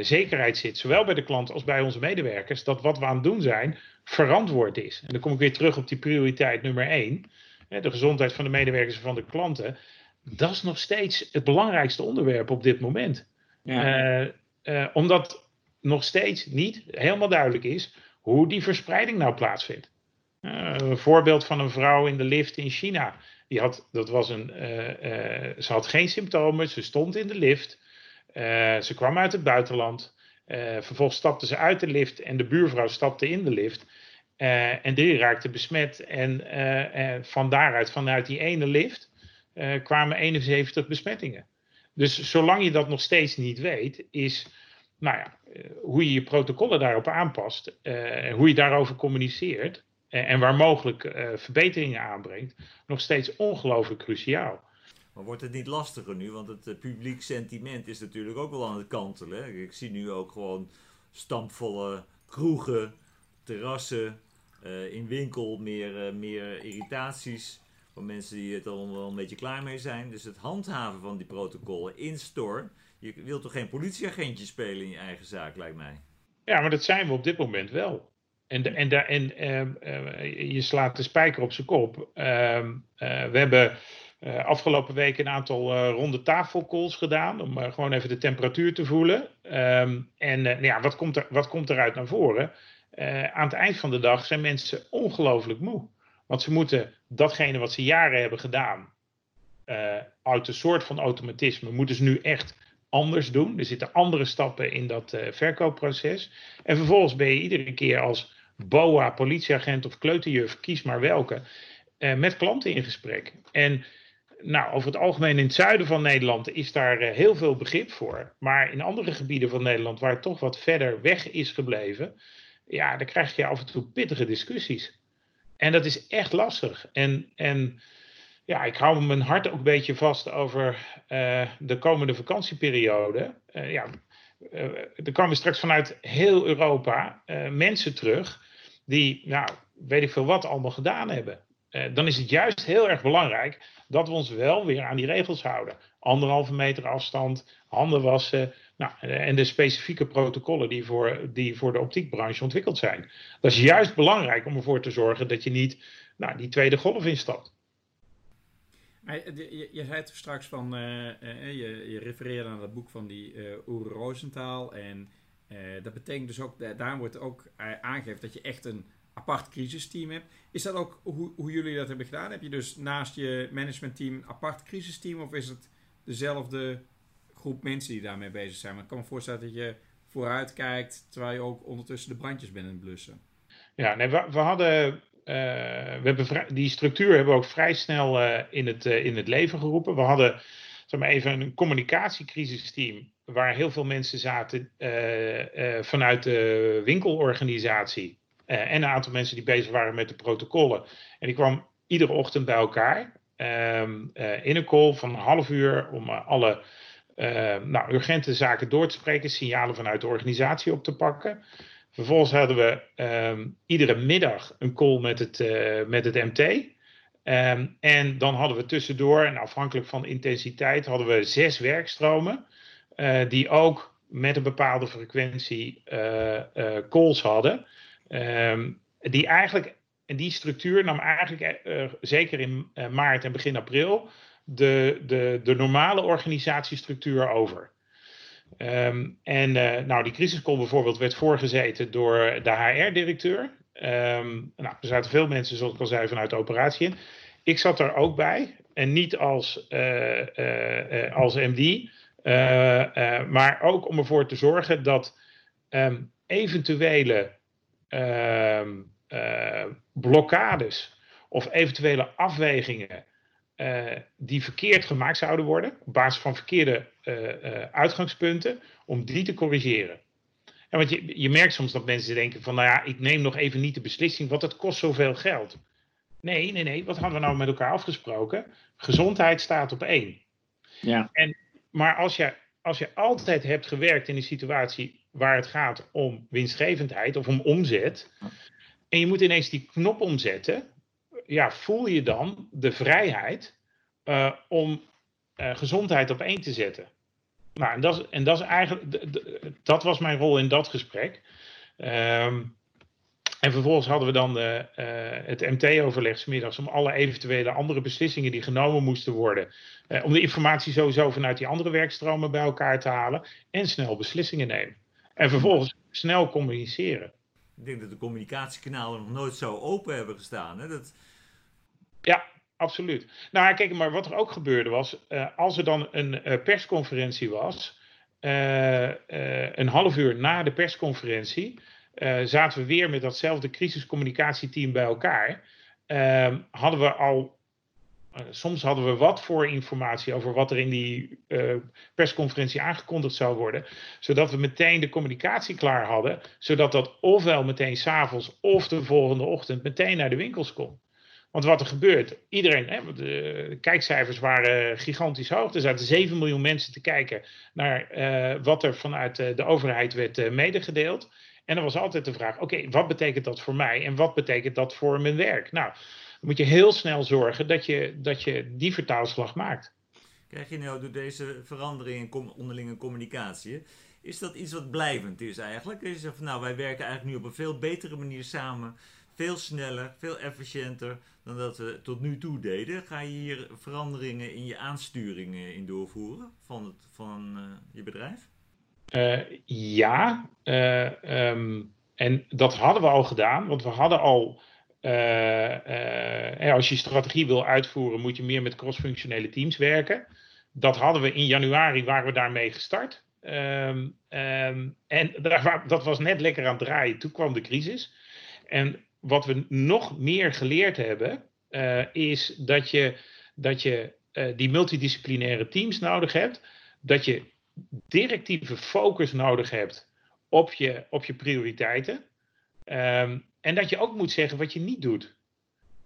B: zekerheid zit, zowel bij de klant als bij onze medewerkers, dat wat we aan het doen zijn verantwoord is. En dan kom ik weer terug op die prioriteit nummer één, de gezondheid van de medewerkers en van de klanten. Dat is nog steeds het belangrijkste onderwerp op dit moment. Ja. omdat nog steeds niet helemaal duidelijk is hoe die verspreiding nou plaatsvindt. Uh, een voorbeeld van een vrouw in de lift in China. Die had, dat was een, uh, uh, ze had geen symptomen, ze stond in de lift. ze kwam uit het buitenland. vervolgens stapte ze uit de lift en de buurvrouw stapte in de lift. en die raakte besmet. En van daaruit, vanuit die ene lift, kwamen 71 besmettingen. Dus zolang je dat nog steeds niet weet, is nou ja, eh, hoe je je protocollen daarop aanpast, uh, hoe je daarover communiceert uh, en waar mogelijk verbeteringen aanbrengt, nog steeds ongelooflijk cruciaal.
C: Maar wordt het niet lastiger nu? Want het publiek sentiment is natuurlijk ook wel aan het kantelen. Ik zie nu ook gewoon stampvolle kroegen, terrassen, in winkel meer, meer irritaties van mensen die het al wel een beetje klaar mee zijn. Dus het handhaven van die protocollen in store je wilt toch geen politieagentje spelen in je eigen zaak, lijkt mij.
B: Ja, maar dat zijn we op dit moment wel. En, de, en, de, en ehm, eh, je slaat de spijker op zijn kop. Ehm, eh, we hebben uh, afgelopen week een aantal ronde tafelcalls gedaan. Om gewoon even de temperatuur te voelen. Ehm, en nou ja, wat, komt er, wat komt eruit naar voren? aan het eind van de dag zijn mensen ongelooflijk moe. Want ze moeten datgene wat ze jaren hebben gedaan. uit een soort van automatisme. moeten ze nu echt anders doen. Er zitten andere stappen in dat verkoopproces. En vervolgens ben je iedere keer als BOA, politieagent of kleuterjuf, kies maar welke, uh, met klanten in gesprek. En nou, over het algemeen in het zuiden van Nederland is daar uh, heel veel begrip voor. Maar in andere gebieden van Nederland, waar het toch wat verder weg is gebleven, ja, dan krijg je af en toe pittige discussies. En dat is echt lastig. En, en ja, ik hou mijn hart ook een beetje vast over uh, de komende vakantieperiode. ja, er komen straks vanuit heel Europa mensen terug die, nou, weet ik veel wat, allemaal gedaan hebben. Dan is het juist heel erg belangrijk dat we ons wel weer aan die regels houden. Anderhalve meter afstand, handen wassen. Nou, en de specifieke protocollen die voor, die voor de optiekbranche ontwikkeld zijn. Dat is juist belangrijk om ervoor te zorgen dat je niet nou, die tweede golf instapt.
A: Je, je, zei het straks van, uh, uh, je, je refereerde aan dat boek van die uh, Oere Rosenthal en dat betekent dus ook, daar wordt ook aangegeven dat je echt een apart crisisteam hebt. Is dat ook hoe, hoe, jullie dat hebben gedaan? Heb je dus naast je managementteam een apart crisisteam of is het dezelfde groep mensen die daarmee bezig zijn? Maar ik kan me voorstellen dat je vooruit kijkt terwijl je ook ondertussen de brandjes bent aan het blussen.
B: Ja, nee, we, we hadden we hebben die structuur hebben we ook vrij snel uh, in, het, uh, in het leven geroepen. We hadden maar even een communicatiecrisisteam waar heel veel mensen zaten vanuit de winkelorganisatie. En een aantal mensen die bezig waren met de protocollen. En die kwam iedere ochtend bij elkaar um, in een call van een half uur om alle nou, urgente zaken door te spreken, signalen vanuit de organisatie op te pakken. Vervolgens hadden we um, iedere middag een call met het, met het MT. Um, en dan hadden we tussendoor, en afhankelijk van intensiteit, hadden we zes werkstromen. Uh, die ook met een bepaalde frequentie uh, calls hadden. Um, die eigenlijk, en die structuur nam eigenlijk zeker in maart en begin april de, de, de normale organisatiestructuur over. Um, en nou, die crisiscall bijvoorbeeld werd voorgezeten door de HR-directeur. Um, nou, er zaten veel mensen, zoals ik al zei, vanuit de operatie in. Ik zat er ook bij. En niet als, uh, uh, als MD. Maar ook om ervoor te zorgen dat um, eventuele blokkades of eventuele afwegingen die verkeerd gemaakt zouden worden, op basis van verkeerde uitgangspunten, om die te corrigeren. En want je, je merkt soms dat mensen denken van, nou ja, ik neem nog even niet de beslissing, want het kost zoveel geld. Nee, nee, nee, wat hadden we nou met elkaar afgesproken? Gezondheid staat op één. Ja. En maar als je, als je altijd hebt gewerkt in een situatie waar het gaat om winstgevendheid of om omzet, en je moet ineens die knop omzetten, ja, voel je dan de vrijheid uh, om uh, gezondheid op één te zetten. Nou, en dat, en dat is eigenlijk, dat was mijn rol in dat gesprek. Um, en vervolgens hadden we dan uh, het MT-overleg middags om alle eventuele andere beslissingen die genomen moesten worden. Om de informatie sowieso vanuit die andere werkstromen bij elkaar te halen. En snel beslissingen nemen. En vervolgens snel communiceren.
C: Ik denk dat de communicatiekanalen nog nooit zo open hebben gestaan. Hè? Dat...
B: Ja, absoluut. Nou, kijk, maar wat er ook gebeurde was, uh, als er dan een persconferentie was, een half uur na de persconferentie, zaten we weer met datzelfde crisiscommunicatieteam bij elkaar. Uh, hadden we al, soms hadden we wat voor informatie over wat er in die eh, persconferentie aangekondigd zou worden, zodat we meteen de communicatie klaar hadden, zodat dat ofwel meteen s'avonds of de volgende ochtend meteen naar de winkels kon. Want wat er gebeurt, iedereen, hè, de kijkcijfers waren gigantisch hoog. Er zaten 7 miljoen mensen te kijken naar wat er vanuit de overheid werd medegedeeld. En dan was altijd de vraag: oké, wat betekent dat voor mij en wat betekent dat voor mijn werk? Nou, dan moet je heel snel zorgen dat je, dat je die vertaalslag maakt.
C: krijg je nou door deze verandering in onderlinge communicatie, is dat iets wat blijvend is eigenlijk? Is van, nou, wij werken eigenlijk nu op een veel betere manier samen, veel sneller, veel efficiënter dan dat we tot nu toe deden. Ga je hier veranderingen in je aansturingen in doorvoeren van, het, van uh, je bedrijf?
B: Uh, ja, uh, um, en dat hadden we al gedaan, want we hadden al. Als je strategie wil uitvoeren, moet je meer met cross-functionele teams werken. Dat hadden we in januari, waren we daarmee gestart. Um, um, en dat was net lekker aan het draaien. Toen kwam de crisis. En wat we nog meer geleerd hebben, uh, is dat je, dat je uh, die multidisciplinaire teams nodig hebt. Dat je directieve focus nodig hebt op je, op je prioriteiten. Um, en dat je ook moet zeggen wat je niet doet.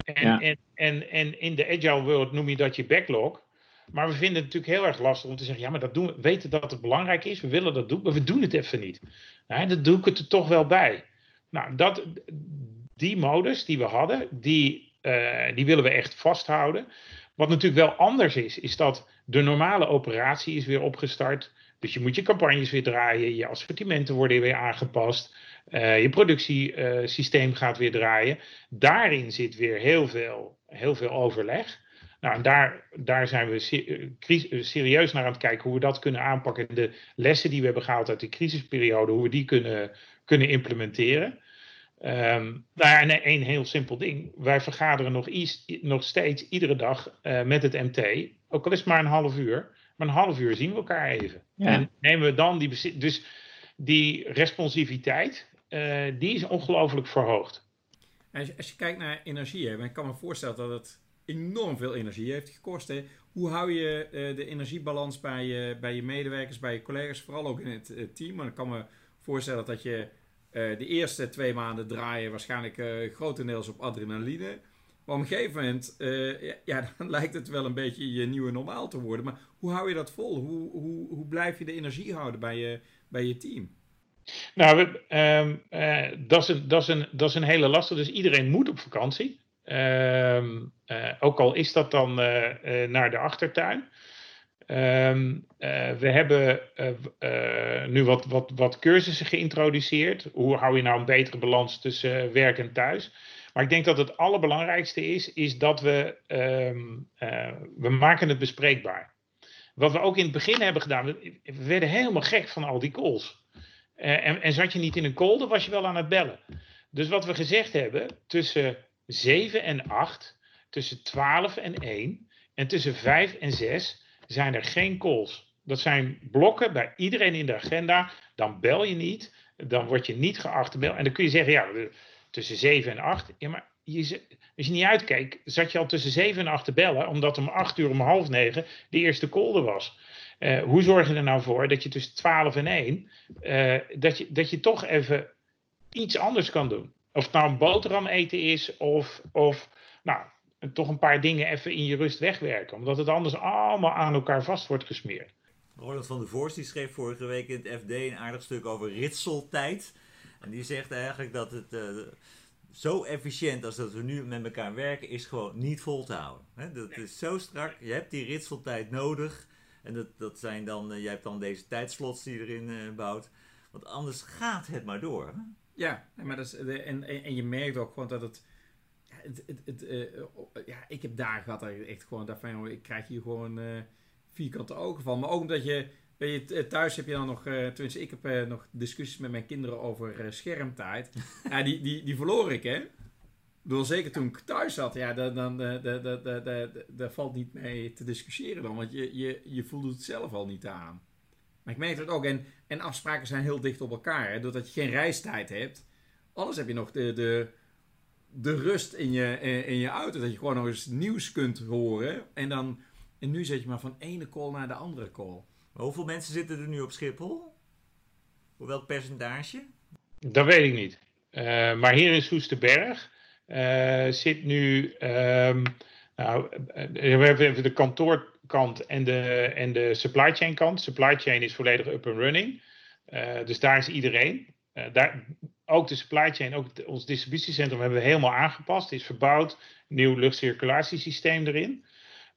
B: En, ja. en, en, en in de agile world noem je dat je backlog. Maar we vinden het natuurlijk heel erg lastig om te zeggen: ja, maar dat doen we. weten dat het belangrijk is, we willen dat doen, maar we doen het even niet. Nou, dat doe ik het er toch wel bij. Nou, dat, die modus die we hadden, die, uh, die willen we echt vasthouden. Wat natuurlijk wel anders is, is dat de normale operatie is weer opgestart. Dus je moet je campagnes weer draaien, je assortimenten worden weer aangepast, uh, je productiesysteem gaat weer draaien. Daarin zit weer heel veel, heel veel overleg. Nou, daar, daar zijn we serieus naar aan het kijken hoe we dat kunnen aanpakken. De lessen die we hebben gehaald uit de crisisperiode, hoe we die kunnen, kunnen implementeren. Um, nou ja, en een heel simpel ding. Wij vergaderen nog, nog steeds iedere dag uh, met het MT. Ook al is het maar een half uur. Maar een half uur zien we elkaar even. Ja. En nemen we dan die... Dus die responsiviteit, uh, die is ongelooflijk verhoogd.
A: Als je, als je, kijkt naar energie, hè, ik kan me voorstellen dat het enorm veel energie heeft gekost. Hè. Hoe hou je uh, de energiebalans bij je, bij je medewerkers, bij je collega's, vooral ook in het uh, team? Want ik kan me voorstellen dat je uh, de eerste twee maanden draaien waarschijnlijk grotendeels op adrenaline. Maar op een gegeven moment, ja, [LAUGHS] ja, dan lijkt het wel een beetje je nieuwe normaal te worden. Maar hoe hou je dat vol? Hoe, hoe, hoe blijf je de energie houden bij je, bij je team?
B: Nou, uh, dat, is een, dat, is een, hele lastige. Dus iedereen moet op vakantie. Uh, ook al is dat dan uh, naar de achtertuin. Um, we hebben nu wat, wat, wat cursussen geïntroduceerd. Hoe hou je nou een betere balans tussen werk en thuis? Maar ik denk dat het allerbelangrijkste is, is dat we, we maken het bespreekbaar. Wat we ook in het begin hebben gedaan, we, we werden helemaal gek van al die calls. En, en, zat je niet in een call, dan was je wel aan het bellen. Dus wat we gezegd hebben, tussen 7 en 8, tussen 12 en 1 en tussen 5 en 6 zijn er geen calls. Dat zijn blokken bij iedereen in de agenda. Dan bel je niet, dan word je niet geacht te bellen. En dan kun je zeggen, ja, tussen 7 en 8. Ja, maar je, als je niet uitkeek, zat je al tussen 7 en 8 te bellen, omdat om 8 uur om half 9 de eerste call er was. Uh, hoe zorg je er nou voor dat je tussen 12 en 1, uh, dat, je, dat je toch even iets anders kan doen? Of het nou een boterham eten is, of, of nou, toch een paar dingen even in je rust wegwerken. Omdat het anders allemaal aan elkaar vast wordt gesmeerd.
C: Roland van der Voorst die schreef vorige week in het FD een aardig stuk over ritseltijd. En die zegt eigenlijk dat het uh, zo efficiënt als dat we nu met elkaar werken, is gewoon niet vol te houden. He, dat is zo strak. Je hebt die ritseltijd nodig. En dat, dat zijn dan, uh, jij hebt dan deze tijdslots die je erin uh, bouwt. Want anders gaat het maar door. Hè?
A: Ja, maar dat is, en, en, en, je merkt ook gewoon dat het. Het, het, het uh, ja, ik heb dagen gehad dat echt gewoon dacht van, ik krijg hier gewoon vierkante ogen van. Maar ook omdat je, weet je, thuis heb je dan nog, tenminste ik heb nog discussies met mijn kinderen over schermtijd. [LAUGHS] ja, die, die, die verloor ik hè. Door zeker toen ik thuis zat, ja, dan, dan, daar valt niet mee te discussiëren dan. Want je, je, je voelt het zelf al niet aan. Maar ik merk het ook. En, en afspraken zijn heel dicht op elkaar. Hè, doordat je geen reistijd hebt. Anders heb je nog de, de, de rust in je, in je auto. Dat je gewoon nog eens nieuws kunt horen. En, dan, en nu zet je maar van ene call naar de andere call.
C: Maar hoeveel mensen zitten er nu op Schiphol? Hoe welk percentage?
B: Dat weet ik niet. Uh, maar hier in Soesterberg uh, zit nu. Um, nou, we hebben even de kantoorkant en de, en de supply chain kant. Supply chain is volledig up and running. Uh, dus daar is iedereen. Uh, daar, ook de supply chain, ook het, ons distributiecentrum hebben we helemaal aangepast. is verbouwd, nieuw luchtcirculatiesysteem erin.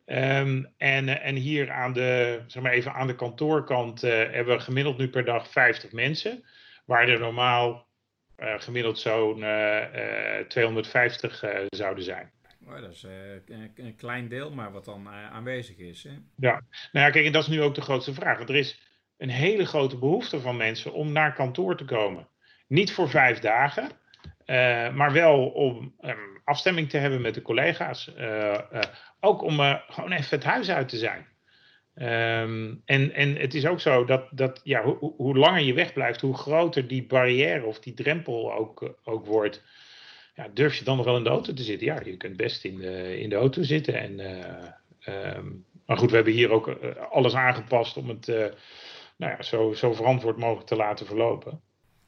B: Ehm, en, en hier aan de, zeg maar even aan de kantoorkant hebben we gemiddeld nu per dag 50 mensen. Waar er normaal gemiddeld zo'n 250 zouden zijn.
A: Oh, dat is een, een, klein deel, maar wat dan aanwezig is. Hè?
B: Ja, nou ja, kijk, en dat is nu ook de grootste vraag. Want er is een hele grote behoefte van mensen om naar kantoor te komen. Niet voor vijf dagen, uh, maar wel om um, afstemming te hebben met de collega's. Uh, uh, ook om gewoon even het huis uit te zijn. Um, en, en het is ook zo dat, dat ja, ho hoe langer je wegblijft, hoe groter die barrière of die drempel ook, ook wordt. Ja, durf je dan nog wel in de auto te zitten? Ja, je kunt best in de, in de auto zitten. En, um, maar goed, we hebben hier ook alles aangepast om het nou ja, zo, zo verantwoord mogelijk te laten verlopen.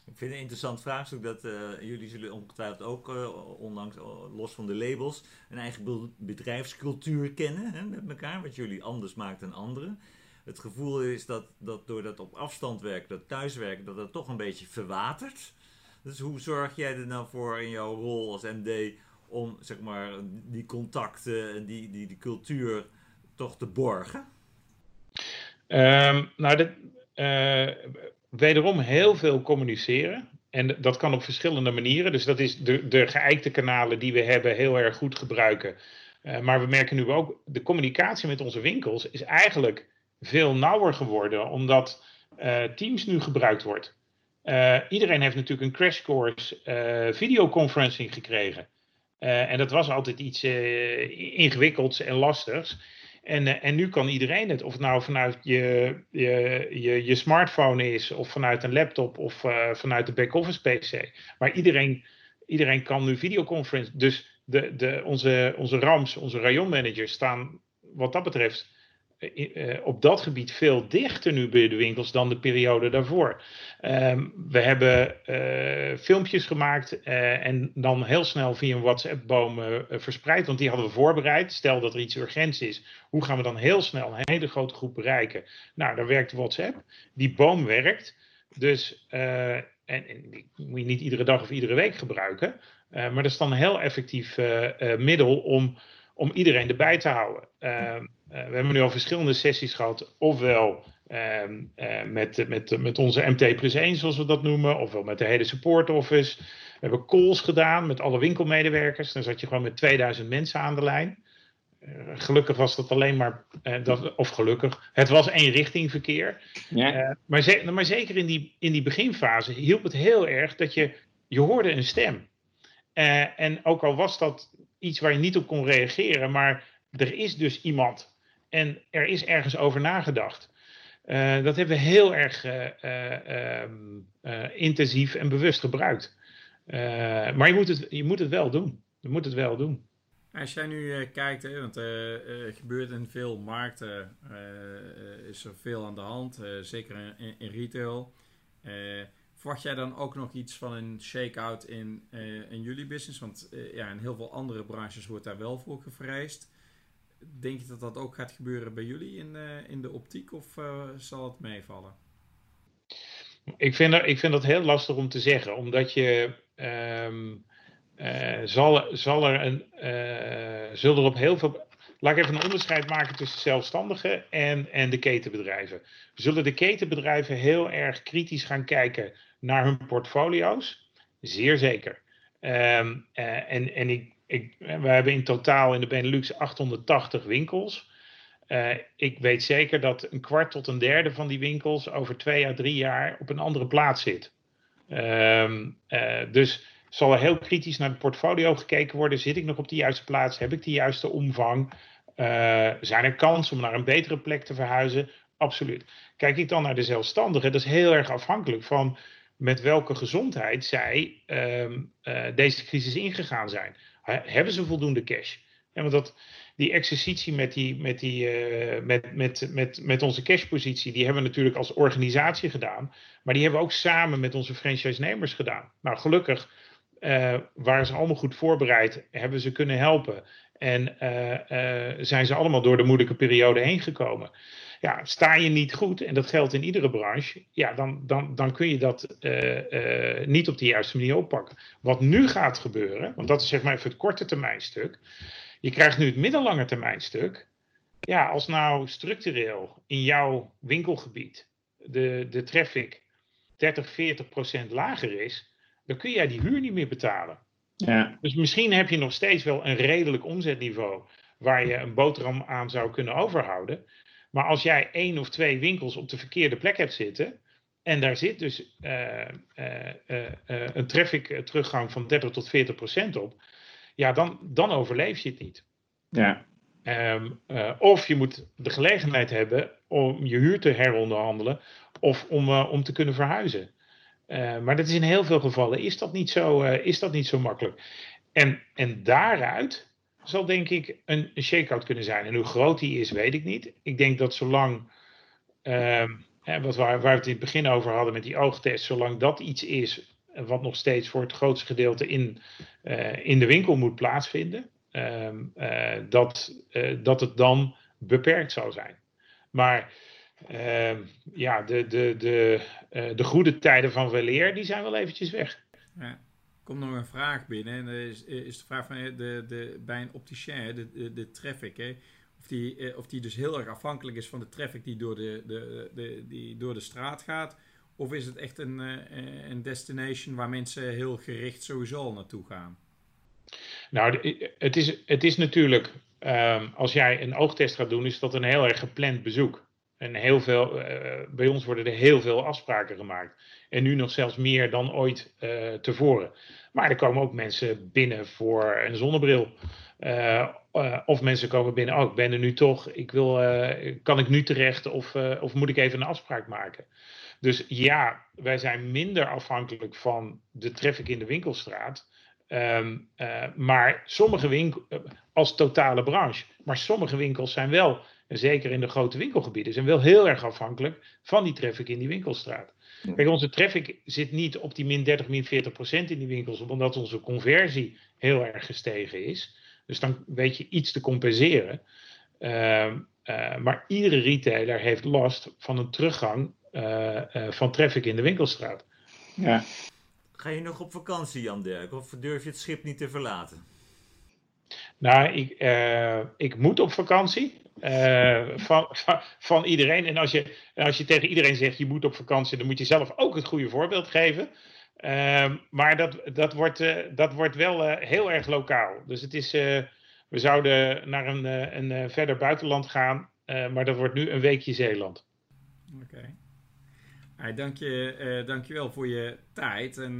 C: Ik vind het een interessant vraagstuk dat uh, jullie zullen ongetwijfeld ook, uh, ondanks uh, los van de labels, een eigen bedrijfscultuur kennen hè, met elkaar, wat jullie anders maakt dan anderen. Het gevoel is dat, dat door dat op afstand werken, dat thuiswerken, dat dat toch een beetje verwatert. Dus hoe zorg jij er nou voor in jouw rol als MD om zeg maar, die contacten en die, die, die cultuur toch te borgen?
B: Um, nou, dit, uh, wederom heel veel communiceren. En dat kan op verschillende manieren. Dus dat is de, de geëikte kanalen die we hebben heel erg goed gebruiken. Uh, maar we merken nu ook, de communicatie met onze winkels is eigenlijk veel nauwer geworden, omdat uh, Teams nu gebruikt wordt. Iedereen heeft natuurlijk een crash course videoconferencing gekregen. en dat was altijd iets ingewikkelds en lastigs. En, eh, en nu kan iedereen het, of het nou vanuit je, je, je, je smartphone is, of vanuit een laptop, of uh, vanuit de back-office PC. Maar iedereen, iedereen kan nu videoconference. Dus de, de, onze, onze RAMs, onze rayonmanagers staan wat dat betreft op dat gebied veel dichter nu bij de winkels dan de periode daarvoor. Um, we hebben uh, filmpjes gemaakt en dan heel snel via een WhatsApp-boom verspreid, want die hadden we voorbereid. Stel dat er iets urgents is, hoe gaan we dan heel snel een hele grote groep bereiken? Nou, daar werkt WhatsApp. Die boom werkt. Dus, en, en, moet je niet iedere dag of iedere week gebruiken. maar dat is dan een heel effectief middel om om iedereen erbij te houden. Uh, we hebben nu al verschillende sessies gehad, ofwel uh, uh, met, met, met onze MT Plus 1, zoals we dat noemen, ofwel met de hele support office. We hebben calls gedaan met alle winkelmedewerkers. Dan zat je gewoon met 2000 mensen aan de lijn. gelukkig was dat alleen maar, dat, of gelukkig, het was één richting verkeer. Ja. maar, ze, maar zeker in die, in die beginfase hielp het heel erg dat je, je hoorde een stem. en ook al was dat iets waar je niet op kon reageren, maar er is dus iemand en er is ergens over nagedacht. Uh, dat hebben we heel erg uh, uh, intensief en bewust gebruikt. maar je moet, het, je moet het wel doen. Je moet het wel doen.
A: Als jij nu kijkt, hè, want er gebeurt in veel markten, is er veel aan de hand, zeker in, in retail. Verwacht jij dan ook nog iets van een shake-out in, in jullie business? Want ja, in heel veel andere branches wordt daar wel voor gevreesd. Denk je dat dat ook gaat gebeuren bij jullie in, uh, in de optiek of zal het meevallen?
B: Ik vind, dat, ik vind dat heel lastig om te zeggen, omdat je. Um, zal, zal er een. zullen er op heel veel. Laat ik even een onderscheid maken tussen zelfstandigen en, en de ketenbedrijven. Zullen de ketenbedrijven heel erg kritisch gaan kijken naar hun portfolio's? Zeer zeker. Uh, en en ik, ik, we hebben in totaal in de Benelux 880 winkels. Uh, ik weet zeker dat een kwart tot een derde van die winkels over twee à drie jaar op een andere plaats zit. Um, uh, dus zal er heel kritisch naar het portfolio gekeken worden. Zit ik nog op de juiste plaats? Heb ik de juiste omvang? zijn er kansen om naar een betere plek te verhuizen? Absoluut. Kijk ik dan naar de zelfstandigen, dat is heel erg afhankelijk van met welke gezondheid zij uh, deze crisis ingegaan zijn. Hebben ze voldoende cash? Want dat, die exercitie met, die, met, die, uh, met, met, met, met onze cashpositie, die hebben we natuurlijk als organisatie gedaan. Maar die hebben we ook samen met onze franchise-nemers gedaan. Nou, gelukkig uh, waren ze allemaal goed voorbereid, hebben ze kunnen helpen. En zijn ze allemaal door de moeilijke periode heen gekomen. Ja, sta je niet goed, en dat geldt in iedere branche, ja, dan, dan, dan kun je dat uh, uh, niet op de juiste manier oppakken. Wat nu gaat gebeuren, want dat is zeg maar even het korte termijn stuk. Je krijgt nu het middellange termijn stuk. Ja, als nou structureel in jouw winkelgebied de, de traffic 30, 40 procent lager is, dan kun jij die huur niet meer betalen. Ja. Dus misschien heb je nog steeds wel een redelijk omzetniveau waar je een boterham aan zou kunnen overhouden. Maar als jij één of twee winkels op de verkeerde plek hebt zitten, en daar zit dus uh, uh, uh, een traffic teruggang van 30 tot 40 procent op, ja, dan, dan overleef je het niet. Ja. Um, of je moet de gelegenheid hebben om je huur te heronderhandelen of om, om te kunnen verhuizen. maar dat is in heel veel gevallen is dat niet zo, is dat niet zo makkelijk. En, en daaruit zal denk ik een, shake-out kunnen zijn. En hoe groot die is, weet ik niet. Ik denk dat zolang, uh, hè, wat waar, waar we het in het begin over hadden met die oogtest, zolang dat iets is wat nog steeds voor het grootste gedeelte in, uh, in de winkel moet plaatsvinden, uh, dat, uh, dat het dan beperkt zou zijn. Maar ehm, ja, de, de, de, de goede tijden van weleer, die zijn wel eventjes weg.
A: Ja komt nog een vraag binnen. En is, is de vraag van de, de, bij een opticien, de, de, de traffic. Hè, of, die, eh, of die dus heel erg afhankelijk is van de traffic die door de, de, de, die door de straat gaat. Of is het echt een, eh, een destination waar mensen heel gericht sowieso al naartoe gaan?
B: Nou, het is, het is natuurlijk, um, als jij een oogtest gaat doen, is dat een heel erg gepland bezoek. En heel veel, bij ons worden er heel veel afspraken gemaakt. En nu nog zelfs meer dan ooit uh, tevoren. Maar er komen ook mensen binnen voor een zonnebril. Uh, uh, of mensen komen binnen, oh, ik ben er nu toch. Ik wil, kan ik nu terecht of, of moet ik even een afspraak maken? Dus ja, wij zijn minder afhankelijk van de traffic in de winkelstraat. Um, maar sommige winkels, als totale branche, maar sommige winkels zijn wel, zeker in de grote winkelgebieden, zijn wel heel erg afhankelijk van die traffic in die winkelstraat. Kijk, onze traffic zit niet op die min 30, min 40 procent in die winkels, omdat onze conversie heel erg gestegen is. Dus dan weet je iets te compenseren. Uh, uh, maar iedere retailer heeft last van een teruggang uh, van traffic in de winkelstraat.
C: Ja. Ga je nog op vakantie, Jan Dirk, of durf je het schip niet te verlaten?
B: Nou, ik, ik moet op vakantie. Uh, van, van, van, iedereen. En als je, als je tegen iedereen zegt je moet op vakantie, dan moet je zelf ook het goede voorbeeld geven. Uh, maar dat, dat, wordt, uh, dat wordt wel uh, heel erg lokaal. Dus het is, we zouden naar een, een verder buitenland gaan, maar dat wordt nu een weekje Zeeland.
A: Oké. Okay. dank, je, dank je wel voor je tijd. En,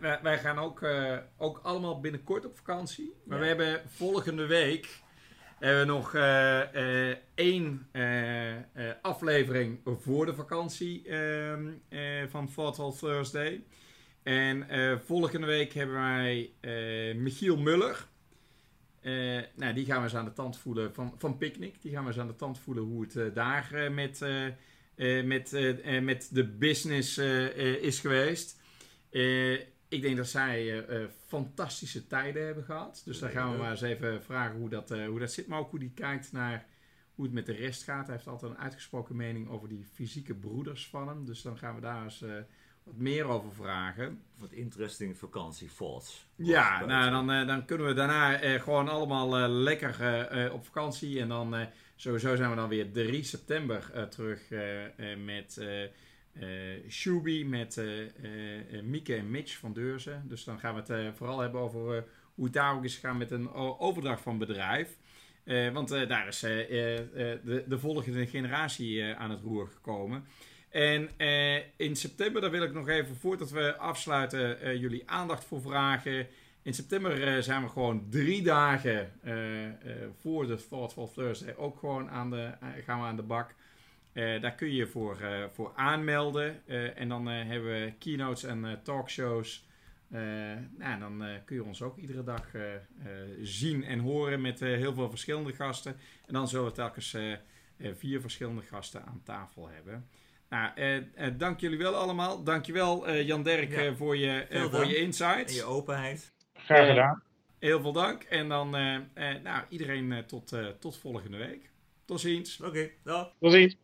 A: wij, wij, gaan ook, ook allemaal binnenkort op vakantie. Maar ja. we hebben volgende week hebben we nog uh, uh, één uh, aflevering voor de vakantie ehm, van Thoughtful Thursday. En volgende week hebben wij Michiel Muller. nou, die gaan we eens aan de tand voelen van, van Picnic. Die gaan we eens aan de tand voelen hoe het daar met, met, met de business is geweest ik denk dat zij uh, fantastische tijden hebben gehad. Dus daar gaan we maar eens even vragen hoe dat, uh, hoe dat zit. Maar ook hoe die kijkt naar hoe het met de rest gaat. Hij heeft altijd een uitgesproken mening over die fysieke broeders van hem. Dus dan gaan we daar eens wat meer over vragen.
C: Wat interesting vakantie thoughts.
A: Ja, nou, dan, dan kunnen we daarna gewoon allemaal lekker op vakantie. En dan sowieso zijn we dan weer 3 september terug met uh, Shubi met uh, Mieke en Mitch van Deurzen. Dus dan gaan we het vooral hebben over hoe het daar ook is gegaan met een overdracht van bedrijf. want daar is de, de, volgende generatie aan het roer gekomen. En in september, daar wil ik nog even, voordat we afsluiten, jullie aandacht voor vragen. In september zijn we gewoon drie dagen voor de Thoughtful Thursday ook gewoon aan de, gaan we aan de bak. Uh, daar kun je je voor, uh, voor aanmelden. Uh, en dan hebben we keynotes en talkshows. nou, dan kun je ons ook iedere dag zien en horen met heel veel verschillende gasten. En dan zullen we telkens vier verschillende gasten aan tafel hebben. Nou, dank jullie wel allemaal. Dank je wel Jan Dirk ja. voor, je, voor je insights.
C: En je openheid.
B: Graag gedaan.
A: heel veel dank. En dan nou, iedereen tot, tot volgende week. Tot ziens.
C: Oké, okay,
B: Tot ziens.